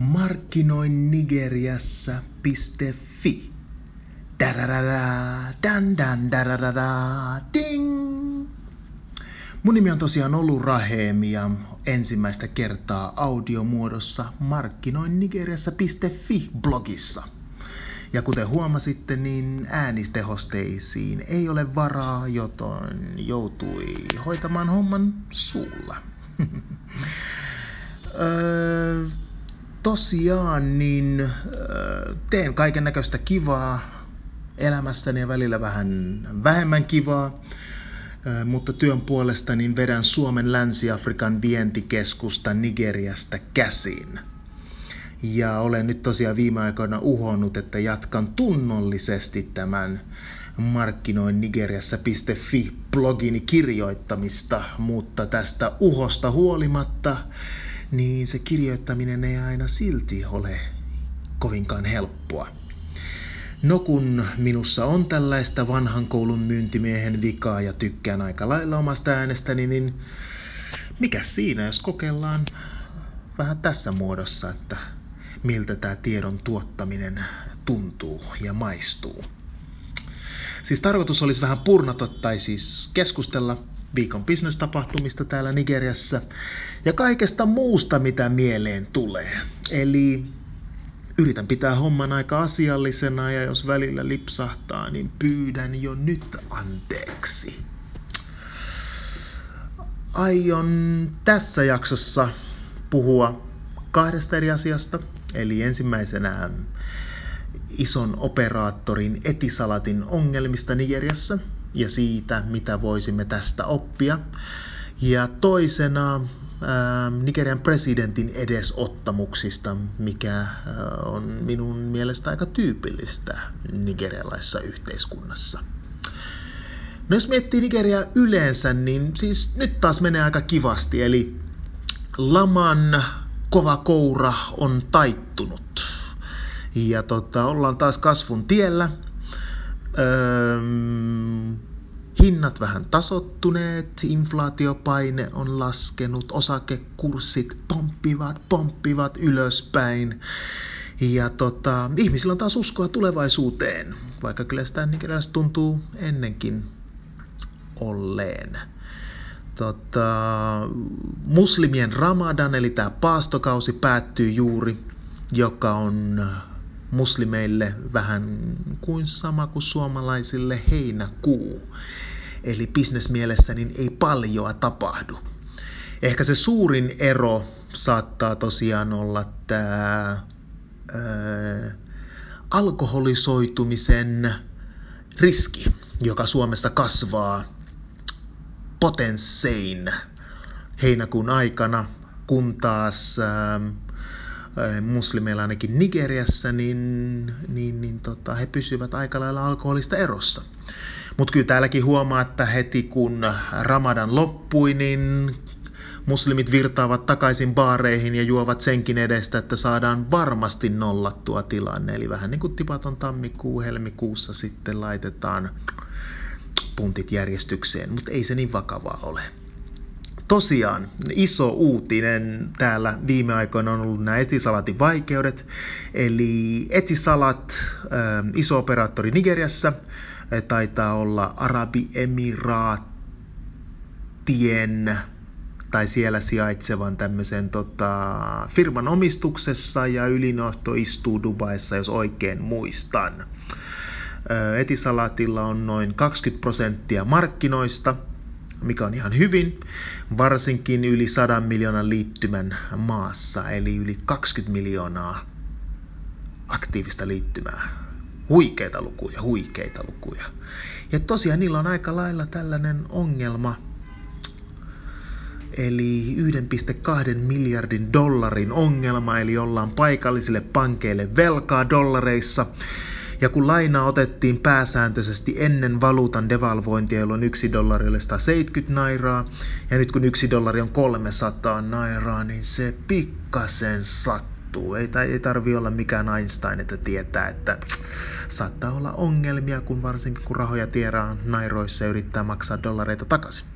Markkinoin Nigeriassa.fi. Dararara, dan dan ding! Mun nimi on tosiaan Olu Rahemi ja ensimmäistä kertaa audiomuodossa Markkinoin Nigeriassa.fi blogissa. Ja kuten huomasitte, niin äänitehosteisiin ei ole varaa, joten joutui hoitamaan homman suulla. öö, tosiaan niin teen kaiken näköistä kivaa elämässäni ja välillä vähän vähemmän kivaa, mutta työn puolesta niin vedän Suomen Länsi-Afrikan vientikeskusta Nigeriasta käsin. Ja olen nyt tosiaan viime aikoina uhonnut, että jatkan tunnollisesti tämän markkinoin nigeriassa.fi blogini kirjoittamista, mutta tästä uhosta huolimatta niin se kirjoittaminen ei aina silti ole kovinkaan helppoa. No kun minussa on tällaista vanhan koulun myyntimiehen vikaa ja tykkään aika lailla omasta äänestäni, niin mikä siinä, jos kokeillaan vähän tässä muodossa, että miltä tämä tiedon tuottaminen tuntuu ja maistuu. Siis tarkoitus olisi vähän purnata tai siis keskustella viikon bisnestapahtumista täällä Nigeriassa ja kaikesta muusta, mitä mieleen tulee. Eli yritän pitää homman aika asiallisena ja jos välillä lipsahtaa, niin pyydän jo nyt anteeksi. Aion tässä jaksossa puhua kahdesta eri asiasta. Eli ensimmäisenä ison operaattorin Etisalatin ongelmista Nigeriassa ja siitä, mitä voisimme tästä oppia. Ja toisena Nigerian presidentin edesottamuksista, mikä on minun mielestä aika tyypillistä nigerialaisessa yhteiskunnassa. No jos miettii Nigeria yleensä, niin siis nyt taas menee aika kivasti, eli laman kova koura on taittunut. Ja tota, ollaan taas kasvun tiellä. Hinnat vähän tasottuneet, inflaatiopaine on laskenut, osakekurssit pomppivat, pomppivat ylöspäin. Ja tota, ihmisillä on taas uskoa tulevaisuuteen, vaikka kyllä sitä tuntuu ennenkin olleen. Tota, muslimien ramadan, eli tämä paastokausi päättyy juuri, joka on muslimeille vähän kuin sama kuin suomalaisille heinäkuu. Eli bisnesmielessä niin ei paljoa tapahdu. Ehkä se suurin ero saattaa tosiaan olla tämä alkoholisoitumisen riski, joka Suomessa kasvaa potenssein heinäkuun aikana, kun taas ää, muslimeilla ainakin Nigeriassa, niin, niin, niin tota, he pysyvät aika lailla alkoholista erossa. Mutta kyllä täälläkin huomaa, että heti kun Ramadan loppui, niin muslimit virtaavat takaisin baareihin ja juovat senkin edestä, että saadaan varmasti nollattua tilanne. Eli vähän niin kuin tipaton tammikuu, helmikuussa sitten laitetaan puntit järjestykseen, mutta ei se niin vakavaa ole. Tosiaan iso uutinen täällä viime aikoina on ollut nämä etisalatin vaikeudet. Eli etisalat, iso operaattori Nigeriassa, taitaa olla Arabiemiraattien tai siellä sijaitsevan tämmöisen tota, firman omistuksessa ja ylinohto istuu Dubaissa, jos oikein muistan. Etisalatilla on noin 20 prosenttia markkinoista, mikä on ihan hyvin, varsinkin yli 100 miljoonan liittymän maassa, eli yli 20 miljoonaa aktiivista liittymää. Huikeita lukuja, huikeita lukuja. Ja tosiaan niillä on aika lailla tällainen ongelma, eli 1,2 miljardin dollarin ongelma, eli ollaan paikallisille pankeille velkaa dollareissa, ja kun laina otettiin pääsääntöisesti ennen valuutan devalvointia, jolloin yksi dollari oli 170 nairaa, ja nyt kun yksi dollari on 300 nairaa, niin se pikkasen sattuu. Ei, ei tarvi olla mikään Einstein, että tietää, että saattaa olla ongelmia, kun varsinkin kun rahoja tieraan nairoissa ja yrittää maksaa dollareita takaisin.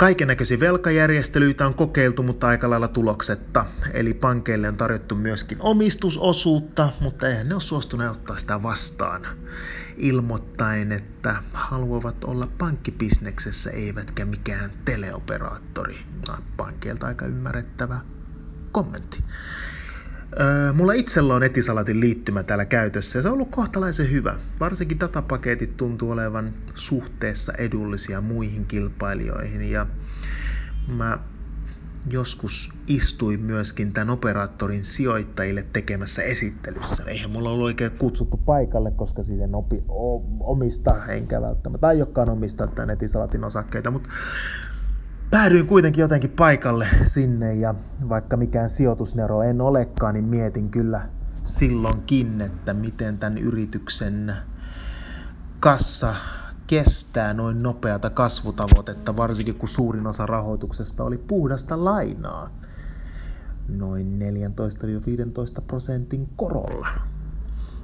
Kaikennäköisiä velkajärjestelyitä on kokeiltu, mutta aika lailla tuloksetta. Eli pankeille on tarjottu myöskin omistusosuutta, mutta eihän ne ole suostuneet ottaa sitä vastaan ilmoittain, että haluavat olla pankkibisneksessä eivätkä mikään teleoperaattori. Pankkeilta aika ymmärrettävä kommentti. Mulla itsellä on Etisalatin liittymä täällä käytössä ja se on ollut kohtalaisen hyvä. Varsinkin datapaketit tuntuu olevan suhteessa edullisia muihin kilpailijoihin ja mä joskus istuin myöskin tämän operaattorin sijoittajille tekemässä esittelyssä. Eihän mulla ollut oikein kutsuttu paikalle, koska siis en opi, o, omista, enkä välttämättä aiokkaan omistaa tämän Etisalatin osakkeita, mutta päädyin kuitenkin jotenkin paikalle sinne ja vaikka mikään sijoitusnero en olekaan, niin mietin kyllä silloinkin, että miten tämän yrityksen kassa kestää noin nopeata kasvutavoitetta, varsinkin kun suurin osa rahoituksesta oli puhdasta lainaa noin 14-15 prosentin korolla.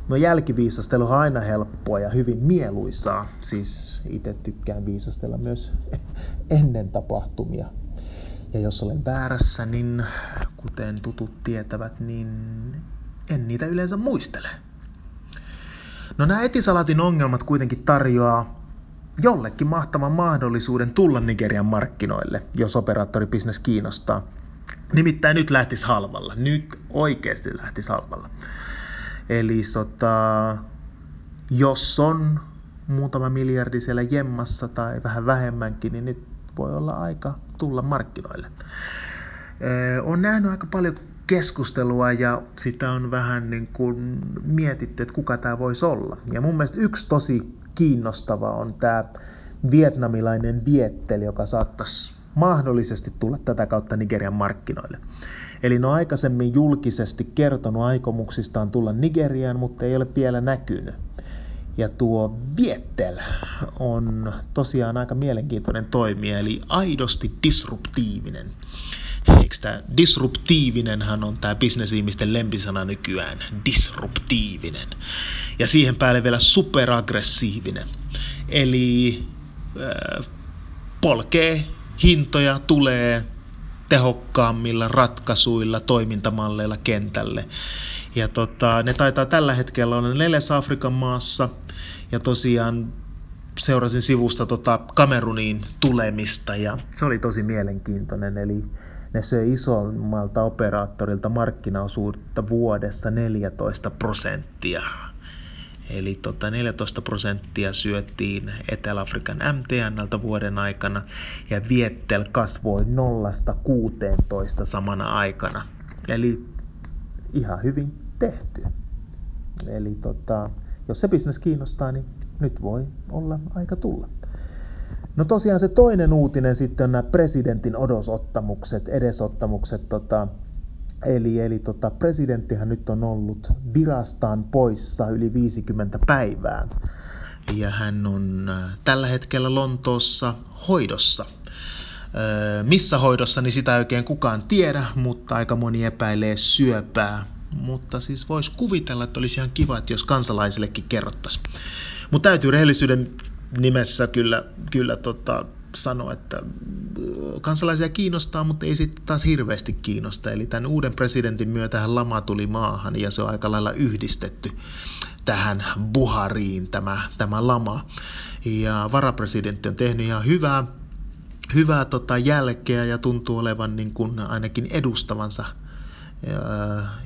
No jälkiviisastelu on aina helppoa ja hyvin mieluisaa. Siis itse tykkään viisastella myös ennen tapahtumia. Ja jos olen väärässä, niin kuten tutut tietävät, niin en niitä yleensä muistele. No nämä etisalatin ongelmat kuitenkin tarjoaa jollekin mahtavan mahdollisuuden tulla Nigerian markkinoille, jos operaattoribisnes kiinnostaa. Nimittäin nyt lähtisi halvalla. Nyt oikeasti lähtisi halvalla. Eli sota, jos on muutama miljardi siellä jemmassa tai vähän vähemmänkin, niin nyt voi olla aika tulla markkinoille. On nähnyt aika paljon keskustelua ja sitä on vähän niin kuin mietitty, että kuka tämä voisi olla. Ja mun mielestä yksi tosi kiinnostava on tämä vietnamilainen vietteli, joka saattaisi mahdollisesti tulla tätä kautta Nigerian markkinoille. Eli ne on aikaisemmin julkisesti kertonut aikomuksistaan tulla Nigeriaan, mutta ei ole vielä näkynyt. Ja tuo Viettel on tosiaan aika mielenkiintoinen toimija, eli aidosti disruptiivinen. Eikö tämä disruptiivinenhan on tämä bisnesihmisten lempisana nykyään, disruptiivinen. Ja siihen päälle vielä superaggressiivinen. Eli äh, polkee hintoja, tulee tehokkaammilla ratkaisuilla, toimintamalleilla kentälle. Ja tota, ne taitaa tällä hetkellä olla neljäs Afrikan maassa. Ja tosiaan seurasin sivusta tota Kameruniin tulemista ja se oli tosi mielenkiintoinen. Eli ne söi isommalta operaattorilta markkinaosuutta vuodessa 14 prosenttia. Eli tota 14 prosenttia syöttiin Etelä-Afrikan MTNltä vuoden aikana ja Viettel kasvoi 0-16 samana aikana. Eli ihan hyvin tehty. Eli tota, jos se bisnes kiinnostaa, niin nyt voi olla aika tulla. No tosiaan se toinen uutinen sitten on nämä presidentin odosottamukset, edesottamukset. Tota, eli eli tota, presidenttihän nyt on ollut virastaan poissa yli 50 päivää. Ja hän on äh, tällä hetkellä Lontoossa hoidossa. Öö, missä hoidossa, niin sitä ei oikein kukaan tiedä, mutta aika moni epäilee syöpää. Mutta siis voisi kuvitella, että olisi ihan kiva, että jos kansalaisillekin kerrottaisiin. Mutta täytyy rehellisyyden nimessä kyllä, kyllä tota, sanoa, että kansalaisia kiinnostaa, mutta ei sitten taas hirveästi kiinnosta. Eli tämän uuden presidentin myötähän lama tuli maahan ja se on aika lailla yhdistetty tähän Buhariin tämä, tämä lama. Ja varapresidentti on tehnyt ihan hyvää, hyvää tota jälkeä ja tuntuu olevan niin kuin ainakin edustavansa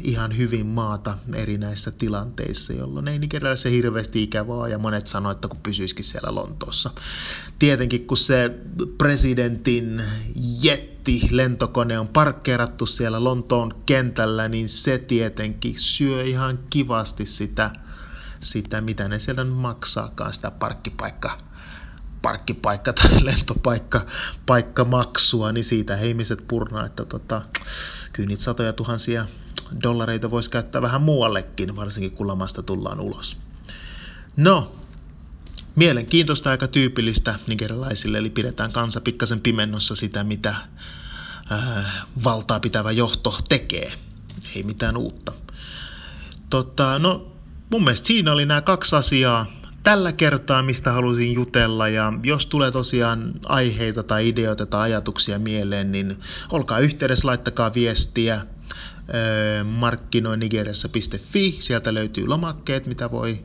ihan hyvin maata erinäisissä tilanteissa, jolloin ei Nigerialla se hirveästi ikävää ja monet sanoivat, että kun pysyisikin siellä Lontoossa. Tietenkin kun se presidentin jetti lentokone on parkkeerattu siellä Lontoon kentällä, niin se tietenkin syö ihan kivasti sitä, sitä mitä ne siellä maksaakaan, sitä parkkipaikkaa parkkipaikka tai lentopaikka paikka maksua, niin siitä ihmiset purnaa, että tota, kyllä niitä satoja tuhansia dollareita voisi käyttää vähän muuallekin, varsinkin kun lamasta tullaan ulos. No, mielenkiintoista aika tyypillistä nigerilaisille, eli pidetään kansa pikkasen pimennossa sitä, mitä ää, valtaa pitävä johto tekee. Ei mitään uutta. Tota, no, mun mielestä siinä oli nämä kaksi asiaa tällä kertaa, mistä halusin jutella. Ja jos tulee tosiaan aiheita tai ideoita tai ajatuksia mieleen, niin olkaa yhteydessä, laittakaa viestiä markkinoinigeriassa.fi. Sieltä löytyy lomakkeet, mitä voi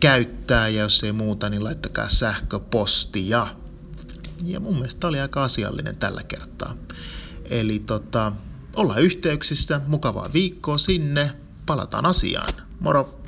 käyttää ja jos ei muuta, niin laittakaa sähköpostia. Ja mun mielestä oli aika asiallinen tällä kertaa. Eli tota, ollaan yhteyksissä, mukavaa viikkoa sinne, palataan asiaan. Moro!